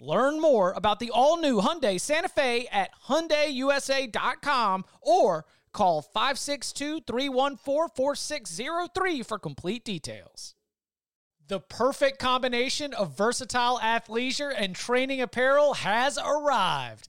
Learn more about the all-new Hyundai Santa Fe at hyundaiusa.com or call 562-314-4603 for complete details. The perfect combination of versatile athleisure and training apparel has arrived.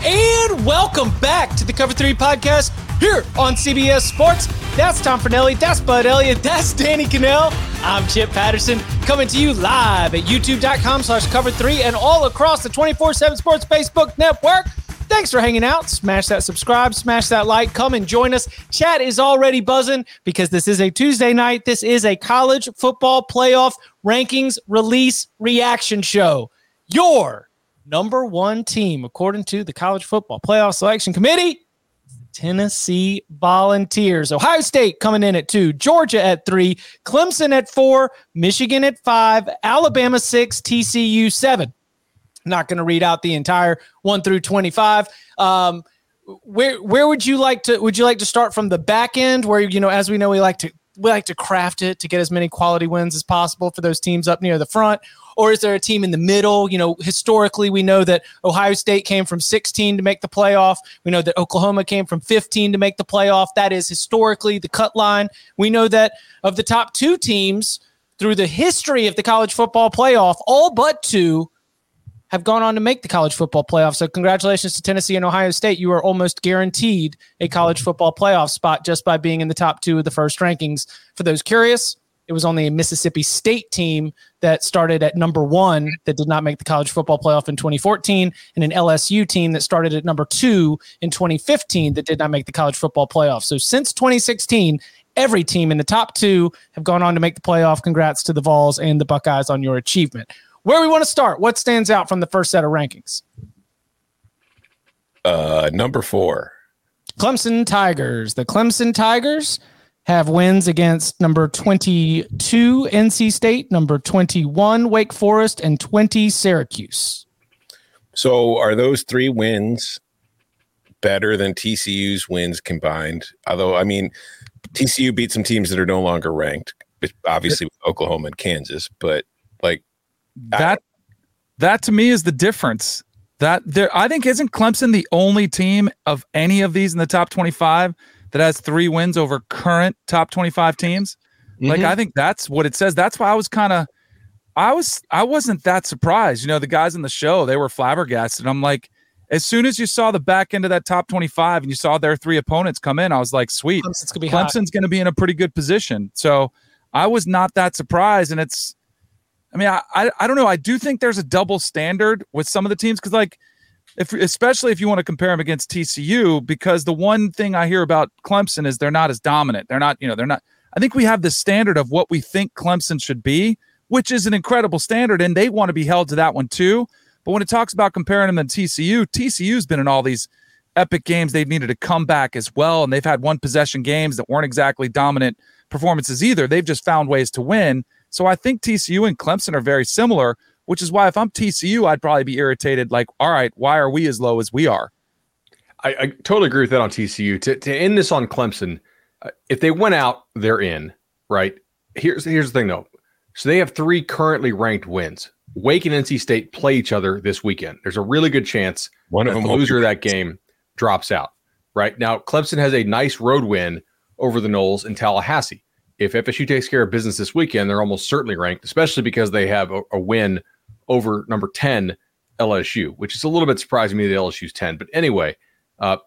And welcome back to the Cover 3 podcast here on CBS Sports. That's Tom Fornelli, that's Bud Elliott, that's Danny Kanell. I'm Chip Patterson coming to you live at youtube.com slash cover three and all across the 24-7 Sports Facebook network. Thanks for hanging out. Smash that subscribe, smash that like, come and join us. Chat is already buzzing because this is a Tuesday night. This is a college football playoff rankings release reaction show. Your number one team, according to the College Football Playoff Selection Committee, Tennessee Volunteers. Ohio State coming in at two, Georgia at three, Clemson at four, Michigan at five, Alabama six, TCU seven. Not going to read out the entire one through 25. Um, where where would you like to would you like to start from the back end where you know as we know we like to we like to craft it to get as many quality wins as possible for those teams up near the front or is there a team in the middle? You know, historically, we know that Ohio State came from 16 to make the playoff. We know that Oklahoma came from 15 to make the playoff. That is historically the cut line. We know that of the top two teams through the history of the college football playoff, all but two have gone on to make the college football playoff. So, congratulations to Tennessee and Ohio State. You are almost guaranteed a college football playoff spot just by being in the top two of the first rankings. For those curious, it was only a Mississippi State team that started at number one that did not make the college football playoff in 2014, and an LSU team that started at number two in 2015 that did not make the college football playoff. So since 2016, every team in the top two have gone on to make the playoff. Congrats to the Vols and the Buckeyes on your achievement. Where we want to start? What stands out from the first set of rankings? Uh, number four. Clemson Tigers. The Clemson Tigers have wins against number 22 NC State, number 21 Wake Forest, and 20 Syracuse. So are those three wins better than TCU's wins combined? Although, I mean, TCU beat some teams that are no longer ranked, obviously Oklahoma and Kansas, but like that, that to me is the difference. That there, I think, isn't Clemson the only team of any of these in the top 25 that has three wins over current top 25 teams. Mm-hmm. Like I think that's what it says. That's why I was kind of I was I wasn't that surprised. You know, the guys in the show, they were flabbergasted. I'm like, as soon as you saw the back end of that top 25 and you saw their three opponents come in, I was like, sweet. Clemson's gonna be, Clemson's gonna be in a pretty good position. So I was not that surprised. And it's I mean, I, I, I don't know. I do think there's a double standard with some of the teams because like if especially if you want to compare them against TCU, because the one thing I hear about Clemson is they're not as dominant. They're not, you know, they're not. I think we have the standard of what we think Clemson should be, which is an incredible standard, and they want to be held to that one too. But when it talks about comparing them to TCU, TCU's been in all these epic games. They've needed to come back as well, and they've had one possession games that weren't exactly dominant performances either. They've just found ways to win. So I think TCU and Clemson are very similar, which is why if I'm TCU, I'd probably be irritated. Like, all right, why are we as low as we are? I, I totally agree with that on TCU. To, to end this on Clemson, uh, if they went out, they're in, right? Here's here's the thing though. So they have three currently ranked wins. Wake and NC State play each other this weekend. There's a really good chance One of them the loser of that game drops out. Right now, Clemson has a nice road win over the Noles in Tallahassee. If FSU takes care of business this weekend, they're almost certainly ranked, especially because they have a, a win over number 10 LSU, which is a little bit surprising to me that LSU's 10. But anyway, uh,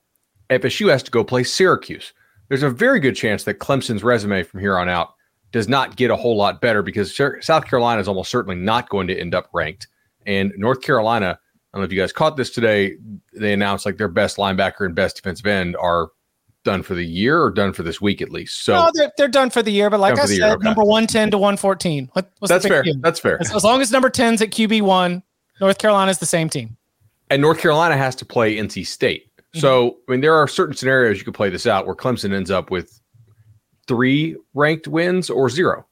FSU has to go play Syracuse. There's a very good chance that Clemson's resume from here on out does not get a whole lot better because South Carolina is almost certainly not going to end up ranked. And North Carolina, I don't know if you guys caught this today, they announced like their best linebacker and best defensive end are done for the year or done for this week at least. So no, they're, they're done for the year. But like I said, year, okay. number 110 to 114. What, that's fair. deal? That's fair. As, as long as number 10's at QB1, North Carolina's the same team. and North Carolina has to play NC State. So, I mean, there are certain scenarios you could play this out where Clemson ends up with three ranked wins or zero,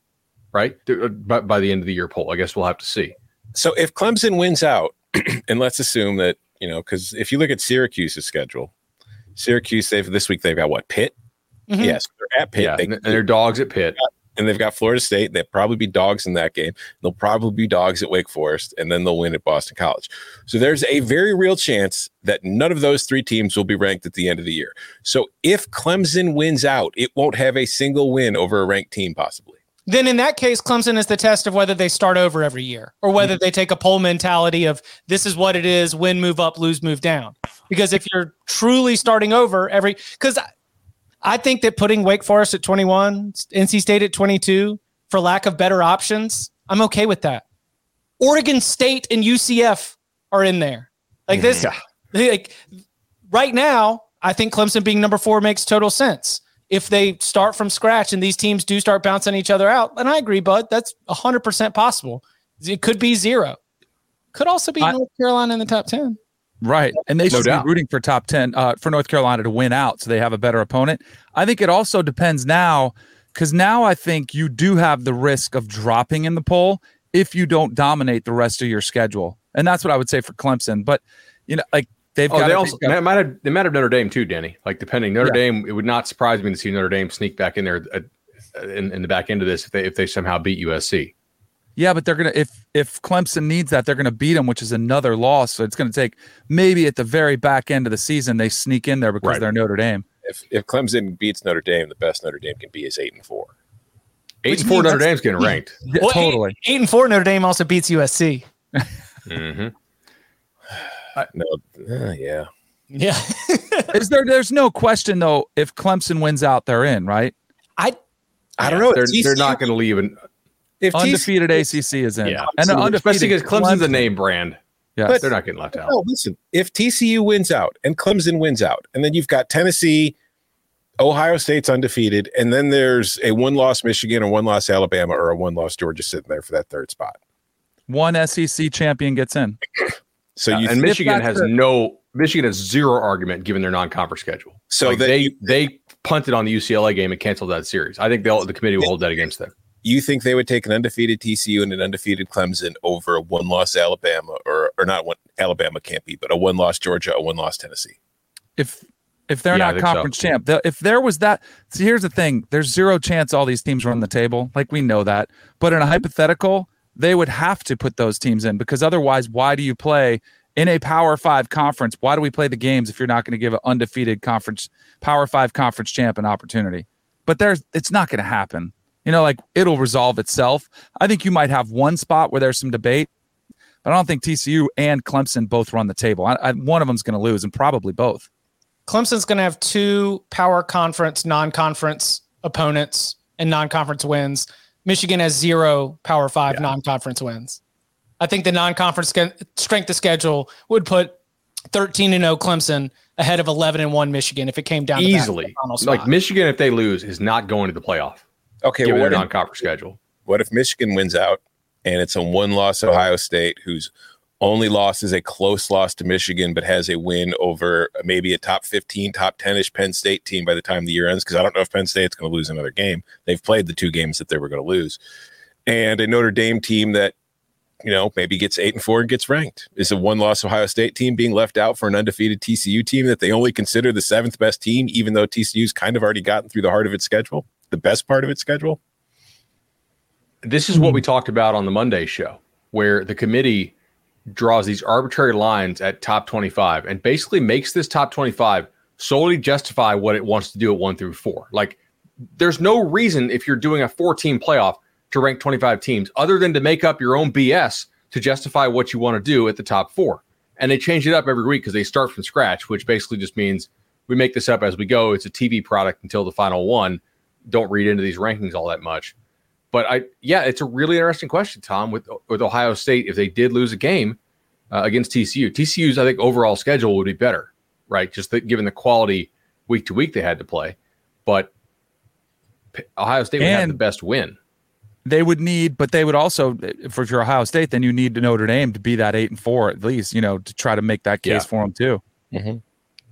right? Th- uh, By, by the end of the year poll, I guess we'll have to see. So if Clemson wins out, and let's assume that you know, because if you look at Syracuse's schedule, Syracuse they've this week they've got what Pitt? Mhm. Yes, they're at Pitt. yeah, They- and, and they're dogs at Pitt. and they've got Florida State. They'll probably be dogs in that game. They'll probably be dogs at Wake Forest, and then they'll win at Boston College. So there's a very real chance that none of those three teams will be ranked at the end of the year. So if Clemson wins out, it won't have a single win over a ranked team, possibly. Then in that case, Clemson is the test of whether they start over every year or whether Mm-hmm. they take a poll mentality of this is what it is, win, move up, lose, move down. Because if you're truly starting over every, because I, I think that putting Wake Forest at 21, NC State at 22, for lack of better options, I'm okay with that. Oregon State and UCF are in there. Like this, like right now, I think Clemson being number four makes total sense. If they start from scratch and these teams do start bouncing each other out, and I agree, Bud, that's 100% possible. It could be zero. Could also be I- North Carolina in the top 10. Right. And they should doubt. be rooting for top 10 uh, for North Carolina to win out so they have a better opponent. I think it also depends now because now I think you do have the risk of dropping in the poll if you don't dominate the rest of your schedule. And that's what I would say for Clemson. But, you know, like they've Oh, got they also up- they might have they might have Notre Dame too, Danny. Like depending Notre Yeah. Dame, it would not surprise me to see Notre Dame sneak back in there uh, in, in the back end of this if they if they somehow beat USC. Yeah, but they're gonna if if Clemson needs that, they're gonna beat them, which is another loss. So it's gonna take maybe at the very back end of the season they sneak in there because Right. they're Notre Dame. If if Clemson beats Notre Dame, the best Notre Dame can be is eight and four. Eight Which and four Notre Dame's getting ranked. Well, totally. Eight, eight and four, Notre Dame also beats USC. Mhm. No, uh, yeah. Yeah. Is there? There's no question though. If Clemson wins out, they're in, right? I I don't know. They're, If they're not going to leave. And, If TCU Undefeated ACC is in, yeah, and an especially undefeated because Clemson's a name brand. Yes. They're not getting left out. No, listen. If TCU wins out and Clemson wins out, and then you've got Tennessee, Ohio State's undefeated, and then there's a one-loss Michigan, a one-loss Alabama, or a one-loss Georgia sitting there for that third spot. One SEC champion gets in. So Uh, you and Michigan has the- no Michigan has zero argument given their non-conference schedule. so Like, that they they punted on the UCLA game and canceled that series. I think they'll the committee will hold that against them. you think they would take an undefeated TCU and an undefeated Clemson over a one-loss Alabama, or or not one Alabama can't be, but a one-loss Georgia, a one-loss Tennessee. If if they're Yeah, not think so. conference champ, the- if there was that, see, here's the thing: there's zero chance all these teams run the table. Like we know that, but in a hypothetical, they would have to put those teams in because otherwise, why do you play in a Power Five conference? Why do we play the games if you're not going to give an undefeated conference Power Five conference champ an opportunity? But there's, it's not going to happen. You know, like it'll resolve itself. I think you might have one spot where there's some debate, but I don't think TCU and Clemson both run the table. I, I, one of them's going to lose, and probably both. Clemson's going to have two power conference, non conference opponents and non conference wins. Michigan has zero power five non conference wins. I think the non conference strength of schedule would put 13 and 0 Clemson ahead of 11 and 1 Michigan if it came down to that Easily, like. Michigan, if they lose, is not going to the playoff. Okay, given well, their what if, non-conference schedule. what if Michigan wins out and it's a one loss Ohio State, whose only loss is a close loss to Michigan, but has a win over maybe a top 15, top 10 ish Penn State team by the time the year ends. Because I don't know if Penn State's going to lose another game. They've played the two games that they were going to lose. And a Notre Dame team that, you know, maybe gets eight and four and gets ranked. Is a one loss Ohio State team being left out for an undefeated TCU team that they only consider the seventh best team, even though TCU's kind of already gotten through the heart of its schedule, the best part of its schedule? This is what hmm. we talked about on the Monday show, where the committee draws these arbitrary lines at top 25 and basically makes this top 25 solely justify what it wants to do at one through four. Like, there's no reason if you're doing a four team playoff to rank 25 teams other than to make up your own BS to justify what you want to do at the top four. And they change it up every week because they start from scratch, which basically just means we make this up as we go. It's a TV product until the final one. Don't read into these rankings all that much. But I, yeah, it's a really interesting question, Tom. With with Ohio State, if they did lose a game uh, against TCU, TCU's I think overall schedule would be better, right? Just the, given the quality week to week they had to play, but Ohio State would and have the best win. They would need, but they would also, for your Ohio State, then you need to Notre Dame to be that eight and four at least, you know, to try to make that case yeah. for them too. Mm-hmm.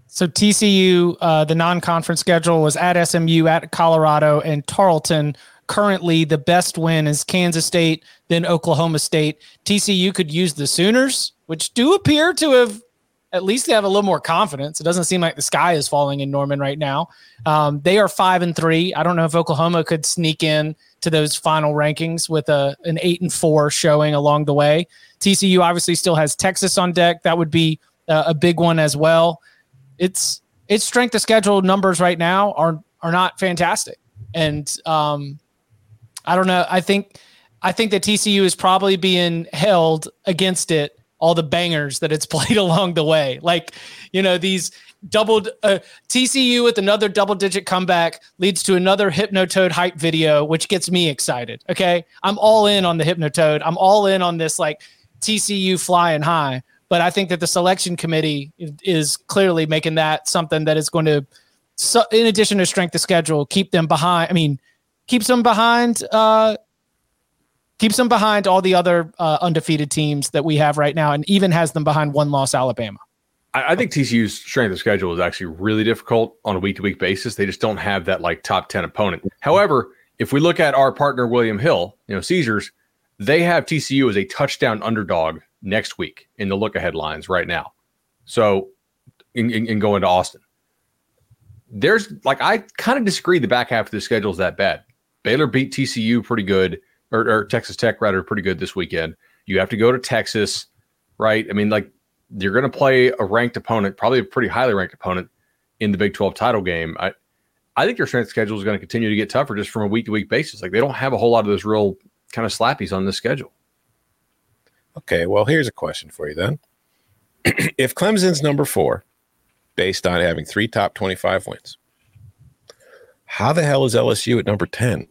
So TCU, uh, the non-conference schedule was at SMU, at Colorado, and Tarleton currently the best win is Kansas State, then Oklahoma State. TCU could use the Sooners, which do appear to have at least they have a little more confidence. It doesn't seem like the sky is falling in Norman right now. Um, they are five and three. I don't know if Oklahoma could sneak in to those final rankings with a an eight and four showing along the way. TCU obviously still has Texas on deck. That would be uh, a big one as well. It's its strength of schedule numbers right now are are not fantastic, and um, I don't know. I think I think that TCU is probably being held against it all the bangers that it's played along the way. Like, you know, these doubled uh, TCU with another double digit comeback leads to another Hypnotoad hype video, which gets me excited. Okay. I'm all in on the Hypnotoad. I'm all in on this like TCU flying high. But I think that the selection committee is clearly making that something that is going to, so in addition to strength of schedule, keep them behind. I mean, keeps them behind uh, keeps them behind all the other uh, undefeated teams that we have right now, and even has them behind one loss Alabama. I, I think TCU's strength of schedule is actually really difficult on a week to week basis. They just don't have that like top ten opponent. However, if we look at our partner William Hill, you know Caesars, they have TCU as a touchdown underdog next week in the look ahead lines right now. So, in, in, in going to Austin, there's like I kind of disagree. The back half of the schedule is that bad. Baylor beat TCU pretty good, or, or Texas Tech rather pretty good this weekend. You have to go to Texas, right? I mean, like you're going to play a ranked opponent, probably a pretty highly ranked opponent in the Big 12 title game. I, I think your strength schedule is going to continue to get tougher just from a week to week basis. Like they don't have a whole lot of those real kind of slappies on the schedule. Okay, well, here's a question for you then. if Clemson's number four, based on having three top 25 wins, how the hell is LSU at number 10?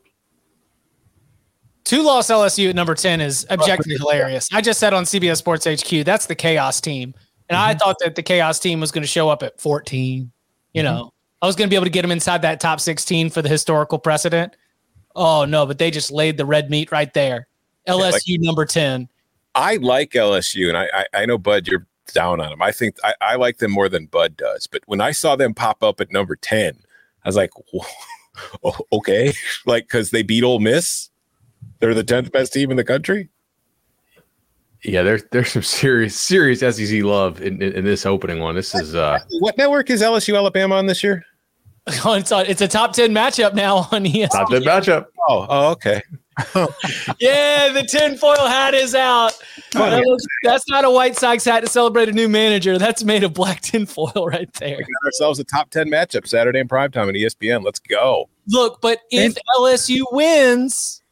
Two loss LSU at number 10 is objectively hilarious. I just said on CBS Sports HQ, that's the chaos team. And mm-hmm. I thought that the chaos team was going to show up at 14. You mm-hmm. know, I was going to be able to get them inside that top 16 for the historical precedent. Oh, no, but they just laid the red meat right there. LSU yeah, like, number 10. I like LSU, and I, I, I know, Bud, you're down on them. I think I, I like them more than Bud does. But when I saw them pop up at number 10, I was like, okay, like, because they beat Ole Miss they're the tenth best team in the country. Yeah, there's there's some serious serious SEC love in, in, in this opening one. This is uh, what network is LSU Alabama on this year? Oh, it's, a, it's a top ten matchup now on ESPN. Top ten matchup. Oh, oh okay. yeah, the tinfoil hat is out. That looks, that's not a White Sox hat to celebrate a new manager. That's made of black tinfoil right there. We got ourselves a top 10 matchup Saturday in primetime on ESPN. Let's go. Look, but if LSU wins,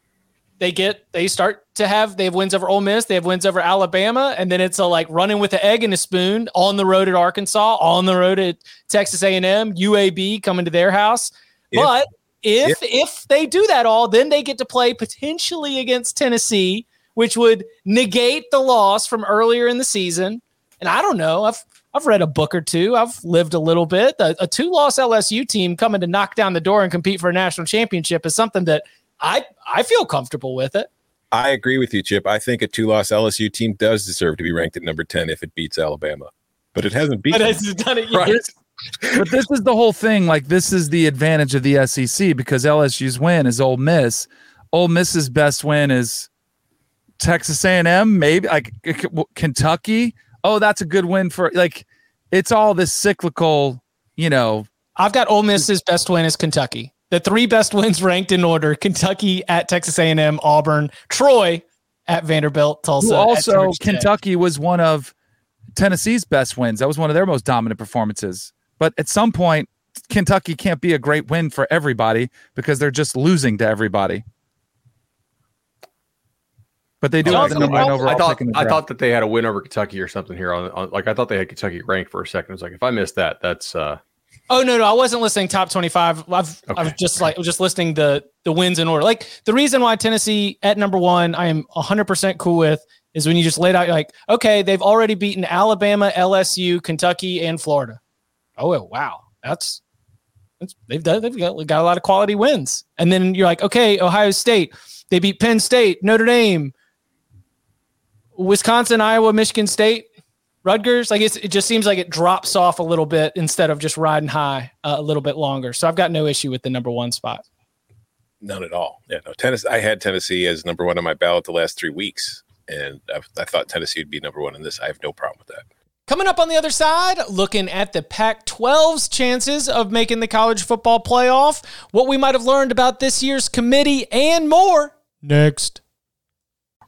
they get they start to have they have wins over Ole Miss, they have wins over Alabama, and then it's a like running with an egg and a spoon on the road at Arkansas, on the road at Texas A&M, UAB coming to their house. If, but if, if if they do that all, then they get to play potentially against Tennessee, which would negate the loss from earlier in the season. And I don't know, I've I've read a book or two. I've lived a little bit. A, a two loss LSU team coming to knock down the door and compete for a national championship is something that I I feel comfortable with it. I agree with you, Chip. I think a two-loss LSU team does deserve to be ranked at number ten if it beats Alabama, but it hasn't beaten. But them. has done it yet. Right. but this is the whole thing. Like this is the advantage of the SEC because LSU's win is Ole Miss. Ole Miss's best win is Texas A&M, maybe like Kentucky. Oh, that's a good win for like. It's all this cyclical, you know. I've got Ole Miss's best win is Kentucky. The three best wins ranked in order: Kentucky at Texas A&M, Auburn, Troy at Vanderbilt, Tulsa. who also, Kentucky was one of Tennessee's best wins. That was one of their most dominant performances. But at some point, Kentucky can't be a great win for everybody because they're just losing to everybody. But they do I have the number one I- overall I thought pick in the I thought that they had a win over Kentucky or something here on, on like I thought they had Kentucky ranked for a second. It's like if I missed that, that's uh Oh no, no, I wasn't listening top twenty-five. I've I was just like just listing the the wins in order. Like the reason why Tennessee at number one, I am hundred percent cool with is when you just laid out like, okay, they've already beaten Alabama, LSU, Kentucky, and Florida. Oh wow, that's that's they've done they've got, got a lot of quality wins. And then you're like, okay, Ohio State, they beat Penn State, Notre Dame, Wisconsin, Iowa, Michigan State. Rutgers, like it's, it just seems like it drops off a little bit instead of just riding high uh, a little bit longer. So I've got no issue with the number one spot. None at all. Yeah, no. Tennessee. I had Tennessee as number one on my ballot the last three weeks, and I, I thought Tennessee would be number one in this. I have no problem with that. Coming up on the other side, looking at the Pac 12's chances of making the college football playoff, what we might have learned about this year's committee, and more. Next.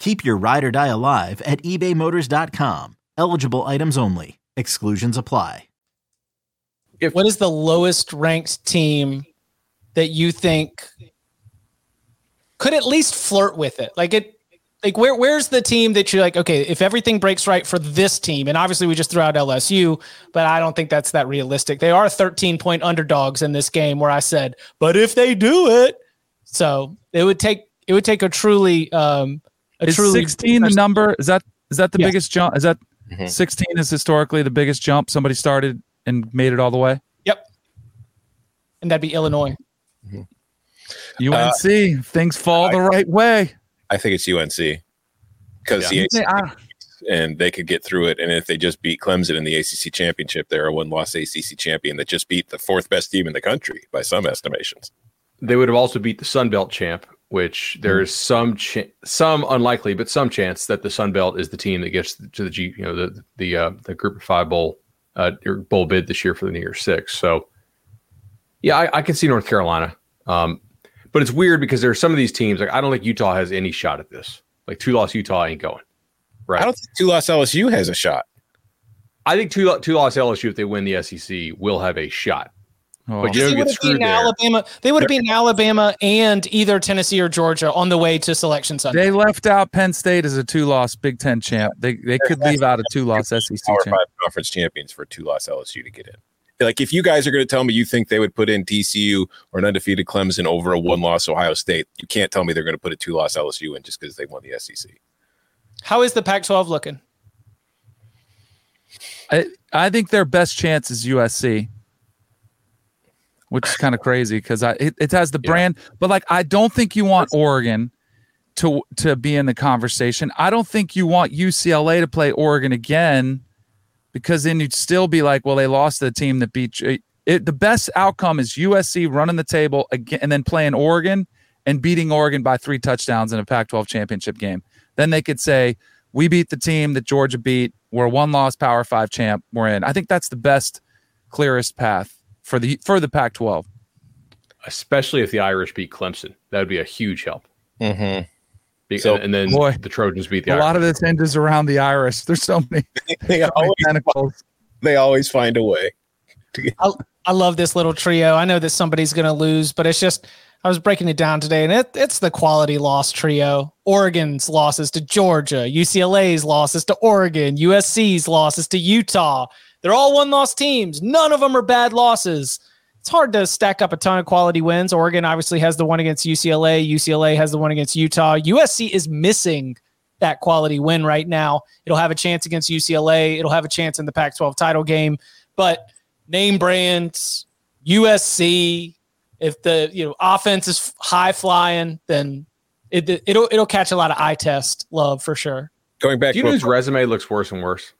Keep your ride or die alive at ebaymotors.com. Eligible items only. Exclusions apply. if What is the lowest ranked team that you think could at least flirt with it? Like it like where where's the team that you're like, okay, if everything breaks right for this team, and obviously we just threw out LSU, but I don't think that's that realistic. They are 13 point underdogs in this game where I said, but if they do it, so it would take it would take a truly um a Is truly 16 the number? Is that is that the Yes. biggest jump? Is that Mhm. 16 is historically the biggest jump somebody started and made it all the way? Yep. And that'd be Illinois. UNC, things fall the right way. I think it's UNC because Yeah. the Ah, and they could get through it. And if they just beat Clemson in the ACC championship, they're a one-loss ACC champion that just beat the fourth best team in the country by some estimations. they would have also beat the Sun Belt champ, which there's some ch- some unlikely, but some chance that the Sun Belt is the team that gets to the G, you know, the the uh, the Group of Five bowl uh, bowl bid this year for the New Year's Six. So, yeah, I, I can see North Carolina, um, but it's weird because there are some of these teams like I don't think Utah has any shot at this. Like two loss Utah ain't going. Right. I don't think two-loss LSU has a shot. I think two two loss LSU if they win the SEC will have a shot. Oh. But They would have screwed beaten. Alabama. They would have beaten Alabama and either Tennessee or Georgia on the way to selection Sunday. They left out Penn State as a two-loss Big Ten champ. They they could leave out a two-loss SEC Power champ. five conference champions for two-loss LSU to get in. Like if you guys are going to tell me you think they would put in TCU or an undefeated Clemson over a one-loss Ohio State, you can't tell me they're going to put a two-loss LSU in just because they won the SEC. How is the Pac-12 looking? I, I think their best chance is USC. Which is kind of crazy because it, it has the brand. But like, I don't think you want Oregon to to be in the conversation. I don't think you want UCLA to play Oregon again because then you'd still be like, well, they lost to the team that beat you. It, the best outcome is USC running the table again and then playing Oregon and beating Oregon by three touchdowns in a Pac 12 championship game. Then they could say, we beat the team that Georgia beat. We're one loss Power Five champ. We're in. I think that's the best, clearest path for the for the Pac 12. Especially if the Irish beat Clemson. That would be a huge help. Mm-hmm. Be- So, and then boy, the Trojans beat the A Irish. lot of this hinges around the Irish. There's so many, they, so many always, they always find a way. I love this little trio. I know that somebody's going to lose, but it's just I was breaking it down today, and it, it's the quality loss trio. Oregon's losses to Georgia, UCLA's losses to Oregon, USC's losses to Utah. They're all one loss teams. None of them are bad losses. It's hard to stack up a ton of quality wins. Oregon obviously has the one against UCLA. UCLA has the one against Utah. USC is missing that quality win right now. It'll have a chance against UCLA. It'll have a chance in the Pac 12 title game. But name brands, USC, if the you know offense is high flying, then it, it'll it'll catch a lot of eye test love for sure. Going back Do you to know a- whose resume looks worse and worse?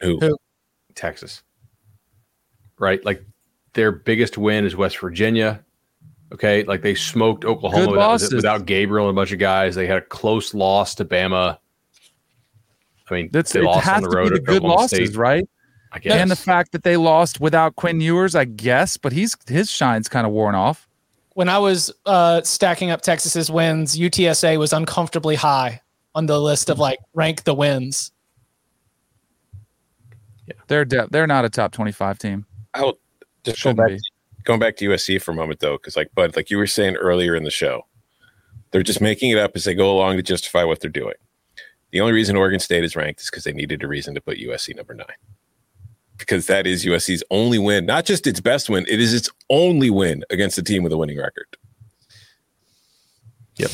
who? Who? Texas. Right? Like their biggest win is West Virginia. Okay. Like they smoked Oklahoma without, without Gabriel and a bunch of guys. They had a close loss to Bama. I mean, That's they it lost has on the to road be the good Oklahoma losses, State, right? I guess. And the fact that they lost without Quinn Ewers, I guess, but he's his shine's kind of worn off. When I was uh, stacking up Texas's wins, UTSA was uncomfortably high on the list of like rank the wins. They're de- they're not a top twenty five team. I'll just go back, be. going back to USC for a moment though, because like Bud, like you were saying earlier in the show, they're just making it up as they go along to justify what they're doing. The only reason Oregon State is ranked is because they needed a reason to put USC number nine. Because that is USC's only win, not just its best win, it is its only win against a team with a winning record. Yep.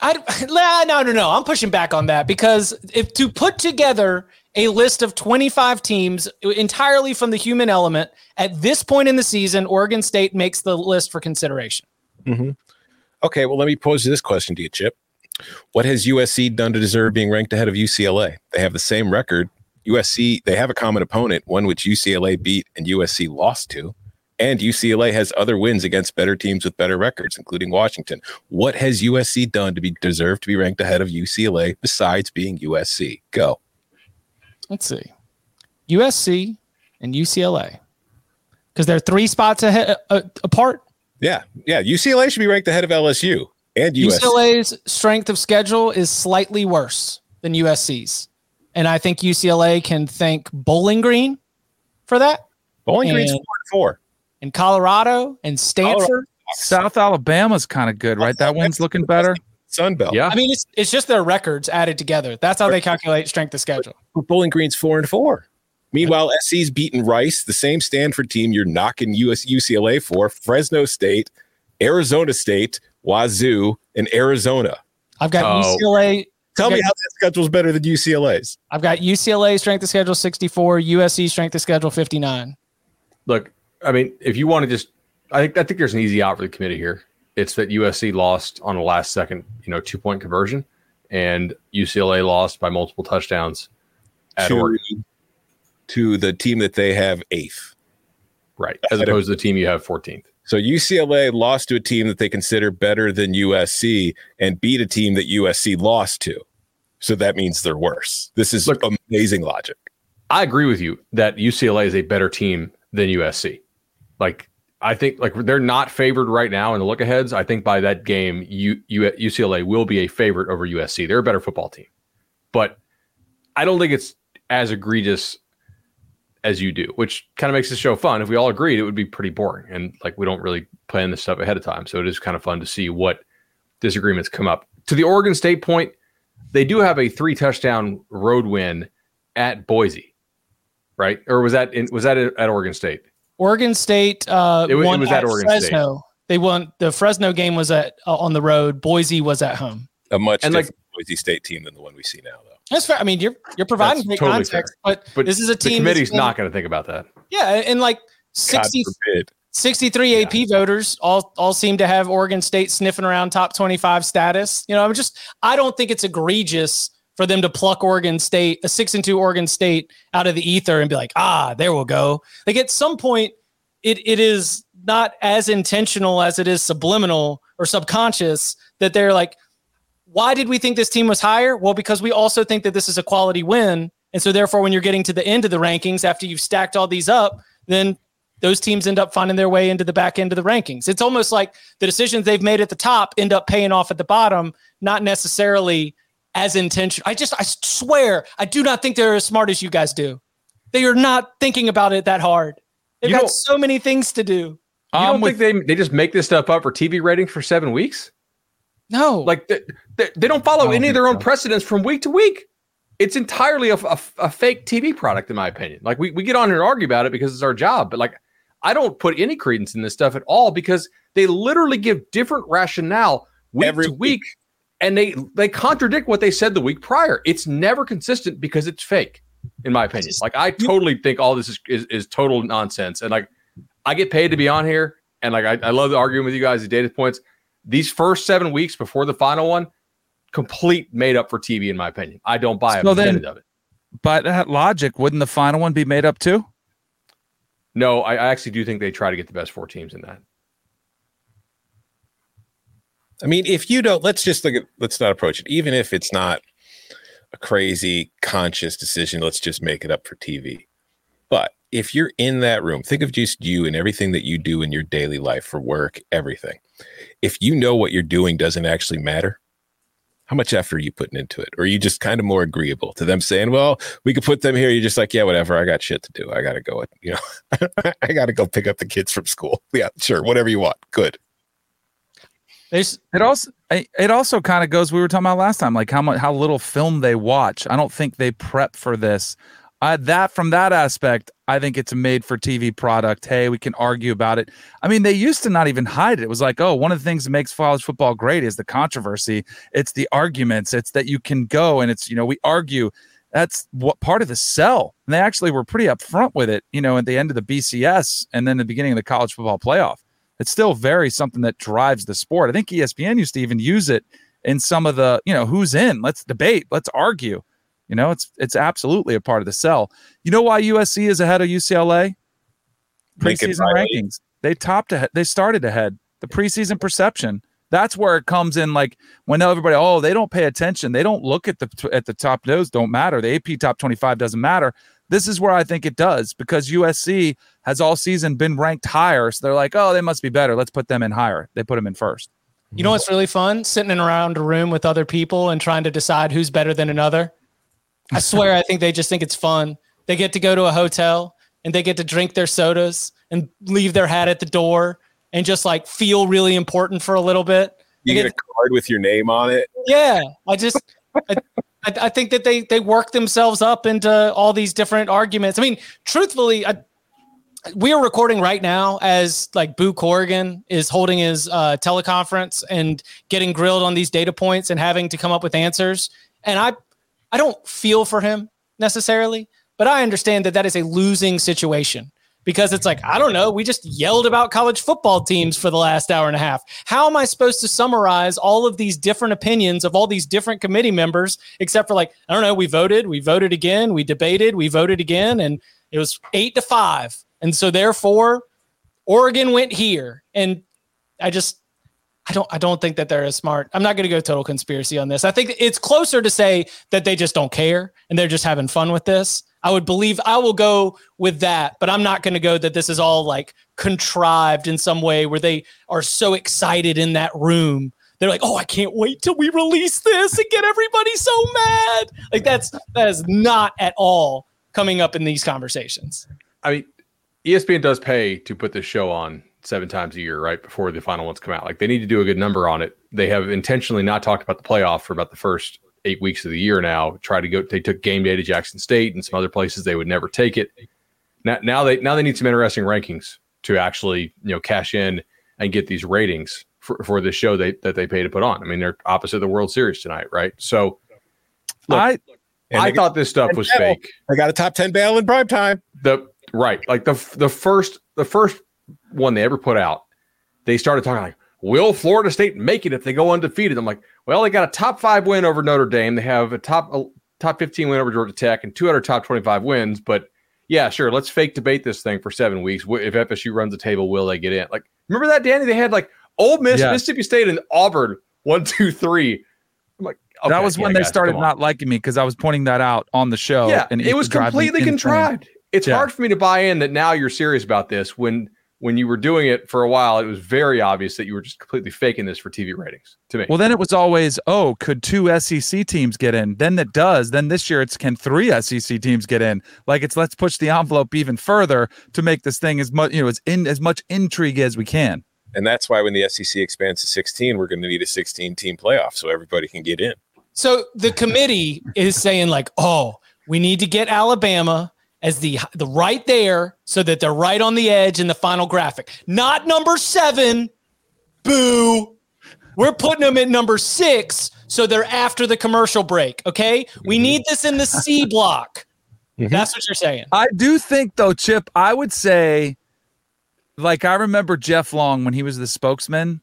I no no no. I'm pushing back on that because if to put together a list of 25 teams entirely from the human element at this point in the season, Oregon State makes the list for consideration. Mm-hmm. Okay, well, let me pose this question to you, Chip. What has USC done to deserve being ranked ahead of UCLA? They have the same record. USC, they have a common opponent, one which UCLA beat and USC lost to. And UCLA has other wins against better teams with better records, including Washington. What has USC done to be deserved to be ranked ahead of UCLA besides being USC? Go. Let's see. USC and UCLA. Because they're three spots ahead, uh, apart. Yeah, yeah. UCLA should be ranked ahead of LSU and USC. UCLA's strength of schedule is slightly worse than USC's. And I think UCLA can thank Bowling Green for that, Bowling Green's and- four and four. and Colorado and Stanford. South Alabama's kind of good, right? That one's looking better. Sun Belt. yeah. I mean, it's it's just their records added together. That's how they calculate strength of schedule. Bowling Green's four and four. Meanwhile, SC's beaten Rice, the same Stanford team you're knocking US UCLA for, Fresno State, Arizona State, Wazoo, and Arizona. I've got Oh. UCLA. Tell me how that schedule's better than UCLA's. I've got UCLA strength of schedule 64, USC strength of schedule 59. Look, I mean, if you want to just, I think I think there's an easy out for the committee here. It's that USC lost on a last second, you know, two point conversion, and UCLA lost by multiple touchdowns at to, Oregon, to the team that they have eighth. right? As opposed to the team you have 14th. So UCLA lost to a team that they consider better than USC and beat a team that USC lost to. So that means they're worse. This is Look- amazing logic. I agree with you that UCLA is a better team than USC. Like I think like they're not favored right now in the look aheads. I think by that game, U, U, UCLA will be a favorite over USC. They're a better football team, but I don't think it's as egregious as you do, which kind of makes the show fun. If we all agreed, it would be pretty boring, and like we don't really plan this stuff ahead of time, so it is kind of fun to see what disagreements come up. To the Oregon State point, they do have a three touchdown road win at Boise, right? Or was that in, was that at Oregon State? Oregon State uh, It wa- it won was at at Oregon State. Fresno. They won the Fresno game was at uh, on the road. Boise was at home. A much And, like- Boise State team than the one we see now, though. That's fair. I mean, you're you're providing great totally context, but, But this is a The team. committee's that's been- not going to think about that. Yeah, and like God sixty forbid. 63 AP voters all all seem to have Oregon State sniffing around top 25 status. You know, I'm just I don't think it's egregious for them to pluck Oregon State, a 6 and 2 Oregon State out of the ether and be like, "Ah, there we'll go." Like at some point it it is not as intentional as it is subliminal or subconscious that they're like why did we think this team was higher? Well, because we also think that this is a quality win. And so therefore when you're getting to the end of the rankings after you've stacked all these up, then those teams end up finding their way into the back end of the rankings. It's almost like the decisions they've made at the top end up paying off at the bottom, not necessarily as intentional. I just, I swear, I do not think they're as smart as you guys do. They are not thinking about it that hard. They've You got so many things to do. You I'm don't with- think they they just make this stuff up for TV ratings for seven weeks? No, Like they, they, they don't follow don't any of their own so. precedents from week to week. It's entirely a, a, a fake TV product, in my opinion. Like we, we get on here and argue about it because it's our job, but like I don't put any credence in this stuff at all because they literally give different rationale week Every to week, and they they contradict what they said the week prior. It's never consistent because it's fake, in my opinion. Like I totally think all this is is, is total nonsense, and like I get paid to be on here, and like I, I love arguing with you guys the data points. These first seven weeks before the final one, complete made up for TV, in my opinion. I don't buy a So then- minute of it. By that logic, wouldn't the final one be made up too? No, I, I actually do think they try to get the best four teams in that. I mean, if you don't, let's just look at, let's not approach it. Even if it's not a crazy conscious decision, let's just make it up for TV. But if you're in that room, think of just you and everything that you do in your daily life for work, everything. If you know what you're doing doesn't actually matter, how much effort are you putting into it? Or are you just kind of more agreeable to them saying, well, we could put them here? You're just like, yeah, whatever. I got shit to do. I got to go. You know, I got to go pick up the kids from school. Yeah, sure. Whatever you want. Good. There's It also it also kind of goes we were talking about last time like how much how little film they watch. I don't think they prep for this. Uh, that from that aspect, I think it's a made for TV product. Hey, we can argue about it. I mean, they used to not even hide it. It was like, oh, one of the things that makes college football great is the controversy. It's the arguments. It's that you can go and it's you know we argue. That's what part of the sell. And they actually were pretty upfront with it. You know, at the end of the BCS and then the beginning of the college football playoff it's still very something that drives the sport. I think ESPN used to even use it in some of the, you know, who's in, let's debate, let's argue. You know, it's it's absolutely a part of the sell. You know why USC is ahead of UCLA? Preseason rankings. They topped ahead. They started ahead. The preseason perception. That's where it comes in. Like when everybody, oh, they don't pay attention. They don't look at the at the top. Those don't matter. The AP top twenty five doesn't matter. This is where I think it does because USC has all season been ranked higher. So they're like, oh, they must be better. Let's put them in higher. They put them in first. You know what's really fun? Sitting in around a room with other people and trying to decide who's better than another. I swear, I think they just think it's fun. They get to go to a hotel and they get to drink their sodas and leave their hat at the door and just like feel really important for a little bit. You They get a card with your name on it. Yeah, I just I, I, I think that they they work themselves up into all these different arguments. I mean, truthfully, I, we are recording right now as like Boo Corrigan is holding his uh, teleconference and getting grilled on these data points and having to come up with answers. And I I don't feel for him necessarily, but I understand that that is a losing situation because it's like, I don't know, we just yelled about college football teams for the last hour and a half. How am I supposed to summarize all of these different opinions of all these different committee members, except for like, I don't know, we voted, we voted again, we debated, we voted again, and it was eight to five. And so therefore, Oregon went here. And I just, I don't I don't think that they're as smart. I'm not going to go total conspiracy on this. I think it's closer to say that they just don't care and they're just having fun with this. I would believe I will go with that, but I'm not going to go that this is all like contrived in some way where they are so excited in that room. They're like, "Oh, I can't wait till we release this and get everybody so mad." Like that's that is not at all coming up in these conversations. I mean, ESPN does pay to put this show on seven times a year, right before the final ones come out. Like they need to do a good number on it. They have intentionally not talked about the playoff for about the first eight weeks of the year now. Try to go. They took game day to Jackson State and some other places they would never take it. Now, now they now they need some interesting rankings to actually you know cash in and get these ratings for, for the show they, that they pay to put on. I mean, they're opposite the World Series tonight, right? So Look, I I thought this stuff was battle. fake. I got a top 10 battle in prime time. the right like the the first the first one they ever put out, they started talking like, "Will Florida State make it if they go undefeated?" I'm like, "Well, they got a top five win over Notre Dame. They have a top a top 15 win over Georgia Tech and two other top 25 wins, but." Yeah, sure. Let's fake debate this thing for seven weeks. If FSU runs the table, will they get in? Like, remember that, Danny? They had like Ole Miss. Mississippi State, and Auburn one, two, three. I'm like, that okay, was when they guys, started not liking me because I was pointing that out on the show. Yeah, and it was used to drive me completely contrived. It's Yeah. hard for me to buy in that now you're serious about this when when you were doing it for a while, it was very obvious that you were just completely faking this for TV ratings. To me, Well, then it was always, oh, could two SEC teams get in? Then it does. Then this year it's can three SEC teams get in? Like it's let's push the envelope even further to make this thing as much you know as in as much intrigue as we can. And that's why when the SEC expands to 16, we're going to need a 16 team playoff so everybody can get in. So the committee is saying like, oh, we need to get Alabama as the the right there so that they're right on the edge in the final graphic. Not number seven. Boo. We're putting them at number six so they're after the commercial break. Okay. We mm-hmm. need this in the C block. Mm-hmm. That's what you're saying. I do think though, Chip, I would say, like I remember Jeff Long when he was the spokesman,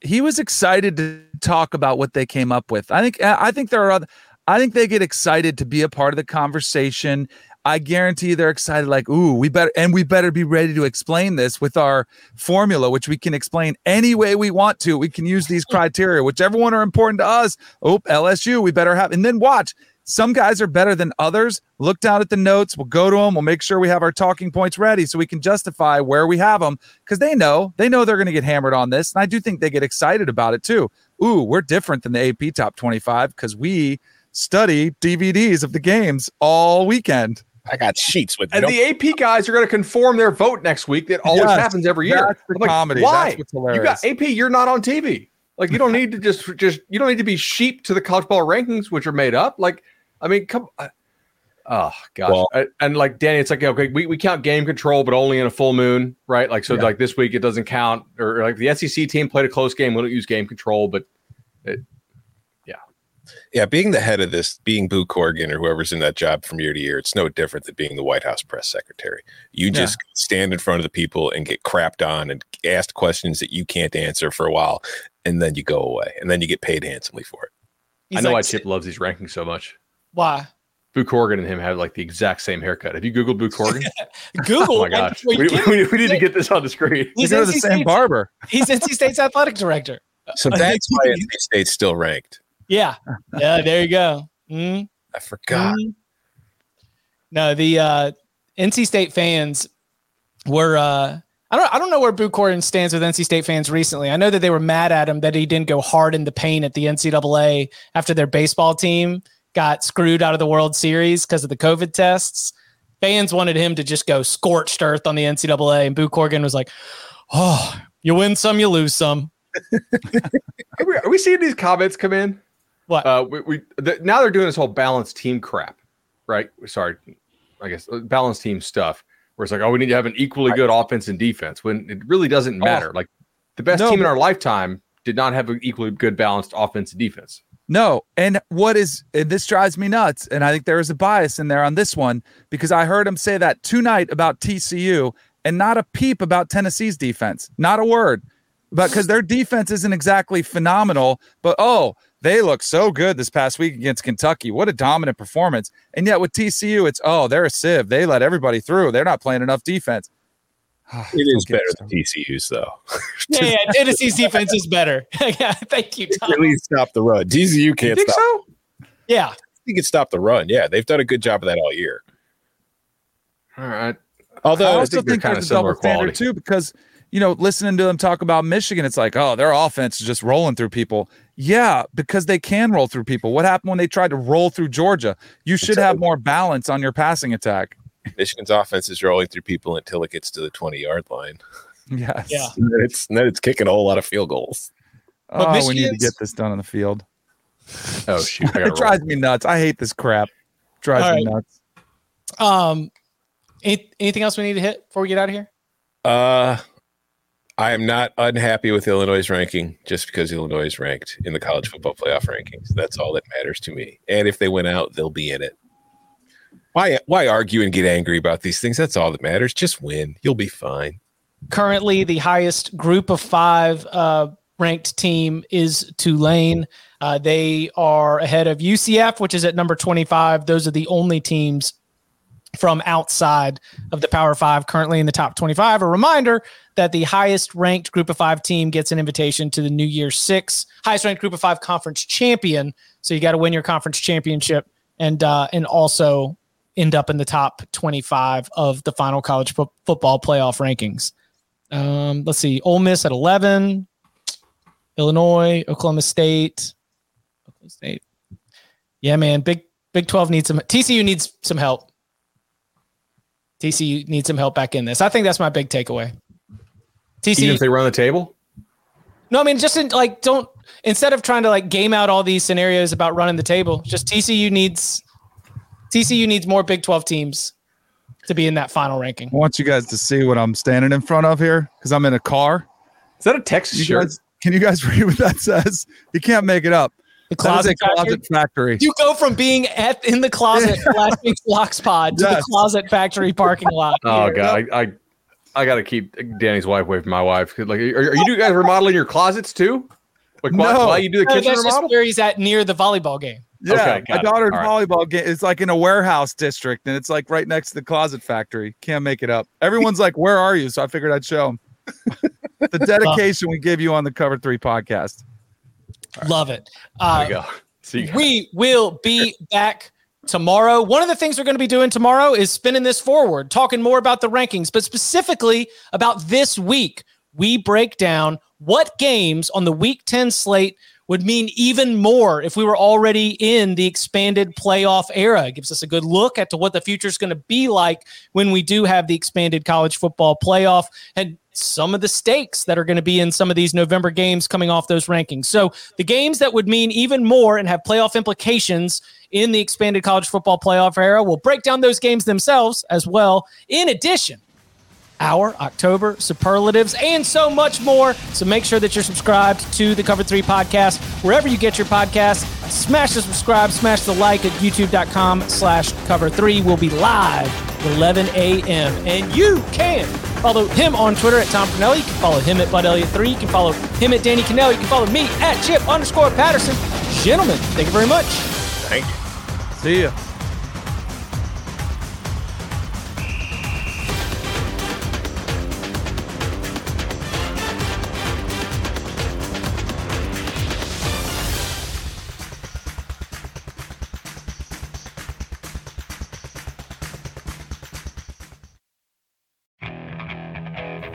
he was excited to talk about what they came up with. I think I think there are other I think they get excited to be a part of the conversation. I guarantee they're excited, like, ooh, we better and we better be ready to explain this with our formula, which we can explain any way we want to. We can use these criteria, whichever one are important to us. Oh, LSU, we better have, and then watch. Some guys are better than others. Look down at the notes. We'll go to them. We'll make sure we have our talking points ready so we can justify where we have them because they know they know they're going to get hammered on this, and I do think they get excited about it too. Ooh, we're different than the AP Top 25 because we study DVDs of the games all weekend. I got sheets with and no- the AP guys are going to conform their vote next week. That always Yes, happens every year. that's the I'm like, comedy. Why? That's what's you got AP. You're not on TV. Like you don't need to just just you don't need to be sheep to the college ball rankings, which are made up. Like I mean, come. uh, Oh gosh, Well- and, and like Danny, it's like okay, we, we count game control, but only in a full moon, right? Like so, Yeah. like this week it doesn't count, or like the SEC team played a close game, we don't use game control, but yeah, being the head of this, being Boo Corrigan or whoever's in that job from year to year, it's no different than being the White House press secretary. You just stand in front of the people and get crapped on and asked questions that you can't answer for a while, and then you go away, and then you get paid handsomely for it. He's I know like, why Chip loves these rankings so much. Why? Boo Corrigan and him have like the exact same haircut. Have you googled Boo Corrigan? Google. oh my gosh, Well, we, we, we need to get this on the screen. He's They go to NC the same State's- barber. He's NC State's athletic director. So that's why NC State's still ranked. Yeah. Yeah. There you go. Mhm. I forgot. Mhm. No, the uh, NC State fans were. Uh, I don't. I don't know where Boo Corrigan stands with NC State fans recently. I know that they were mad at him that he didn't go hard in the paint at the NCAA after their baseball team got screwed out of the World Series because of the COVID tests. Fans wanted him to just go scorched earth on the NCAA, and Boo Corrigan was like, "Oh, you win some, you lose some." Are we, are we seeing these comments come in? What? Uh, we, we the, now they're doing this whole balanced team crap, right? Sorry, I guess uh, balanced team stuff. Where it's like, oh, we need to have an equally good offense and defense when it really doesn't matter. Like the best No, team in our lifetime did not have an equally good balanced offense and defense. No, and what is and this drives me nuts, and I think there is a bias in there on this one because I heard him say that tonight about TCU and not a peep about Tennessee's defense, not a word, but because their defense isn't exactly phenomenal, but oh, they look so good this past week against Kentucky. What a dominant performance! And yet with TCU, it's oh, they're a sieve. They let everybody through. They're not playing enough defense. Ah, it is better me than TCU's though. Yeah, yeah Tennessee's defense is better. yeah, thank you, Tom. At least stop the run. TCU can't think stop. so? Yeah, You can stop the run. Yeah, they've done a good job of that all year. All right. Although I Although also think they're think, kinda there's a similar double standard quality. too, because you know, listening to them talk about Michigan, it's like, oh, their offense is just rolling through people. Yeah, because they can roll through people. What happened when they tried to roll through Georgia? You should have more balance on your passing attack. Michigan's offense is rolling through people until it gets to the 20 yard line. Yes. Yeah. And then it's and then it's kicking a whole lot of field goals. But Oh, we need to get this done on the field. Oh shoot! It gotta drives me nuts. I hate this crap. Drives All me right. nuts. Um, any- anything else we need to hit before we get out of here? Uh I am not unhappy with Illinois' ranking just because Illinois is ranked in the college football playoff rankings. That's all that matters to me. And if they win out, they'll be in it. Why why argue and get angry about these things? That's all that matters. Just win. You'll be fine. Currently, the highest group of five uh, ranked team is Tulane. Uh, they are ahead of UCF, which is at number 25. Those are the only teams from outside of the Power Five currently in the top 25. A reminder that the highest ranked group of five team gets an invitation to the New Year Six, highest ranked group of five conference champion. So you got to win your conference championship and uh, and also end up in the top 25 of the final college fo- football playoff rankings. Um, let's see, Ole Miss at 11, Illinois, Oklahoma State, Oklahoma State. Yeah, man, Big Big 12 needs some. TCU needs some help. TCU needs some help back in this. I think that's my big takeaway. TCU, Even if they run the table? no, I mean just in, like don't instead of trying to like game out all these scenarios about running the table, just TCU needs TCU needs more Big 12 teams to be in that final ranking. I want you guys to see what I'm standing in front of here because I'm in a car. Is that a Texas You shirt? guys, can you guys read what that says? You can't make it up. The closet, closet factory. You go from being at in the closet last week's Locks Pod to the closet factory parking lot. Oh here. god, I, I I gotta keep Danny's wife away from my wife. Like, are, are you guys remodeling your closets too? Like, why, No. why you do the No, kitchen that's just remodel? where he's at near the volleyball game. Yeah, Okay, my got daughter's All right. volleyball game is like in a warehouse district, and it's like right next to the closet factory. Can't make it up. Everyone's like, "Where are you?" So I figured I'd show them the dedication we give you on the Cover Three podcast. Love it. There Uh, go. See, we will be back tomorrow. One of the things we're going to be doing tomorrow is spinning this forward, talking more about the rankings, but specifically about this week. We break down what games on the week 10 slate would mean even more if we were already in the expanded playoff era. It gives us a good look at to what the future is going to be like when we do have the expanded college football playoff and some of the stakes that are going to be in some of these November games coming off those rankings. So the games that would mean even more and have playoff implications in the expanded college football playoff era, we'll break down those games themselves as well. In addition, our October superlatives, and so much more. So make sure that you're subscribed to the Cover 3 podcast wherever you get your podcasts. Smash the subscribe, smash the like at youtube.com slash cover 3. We'll be live at 11 a.m. And you can follow him on Twitter at Tom Fornelli. You can follow him at Bud Elliott 3. You can follow him at Danny Kanell. You can follow me at Chip underscore Patterson. Gentlemen, thank you very much. Thank you. See ya.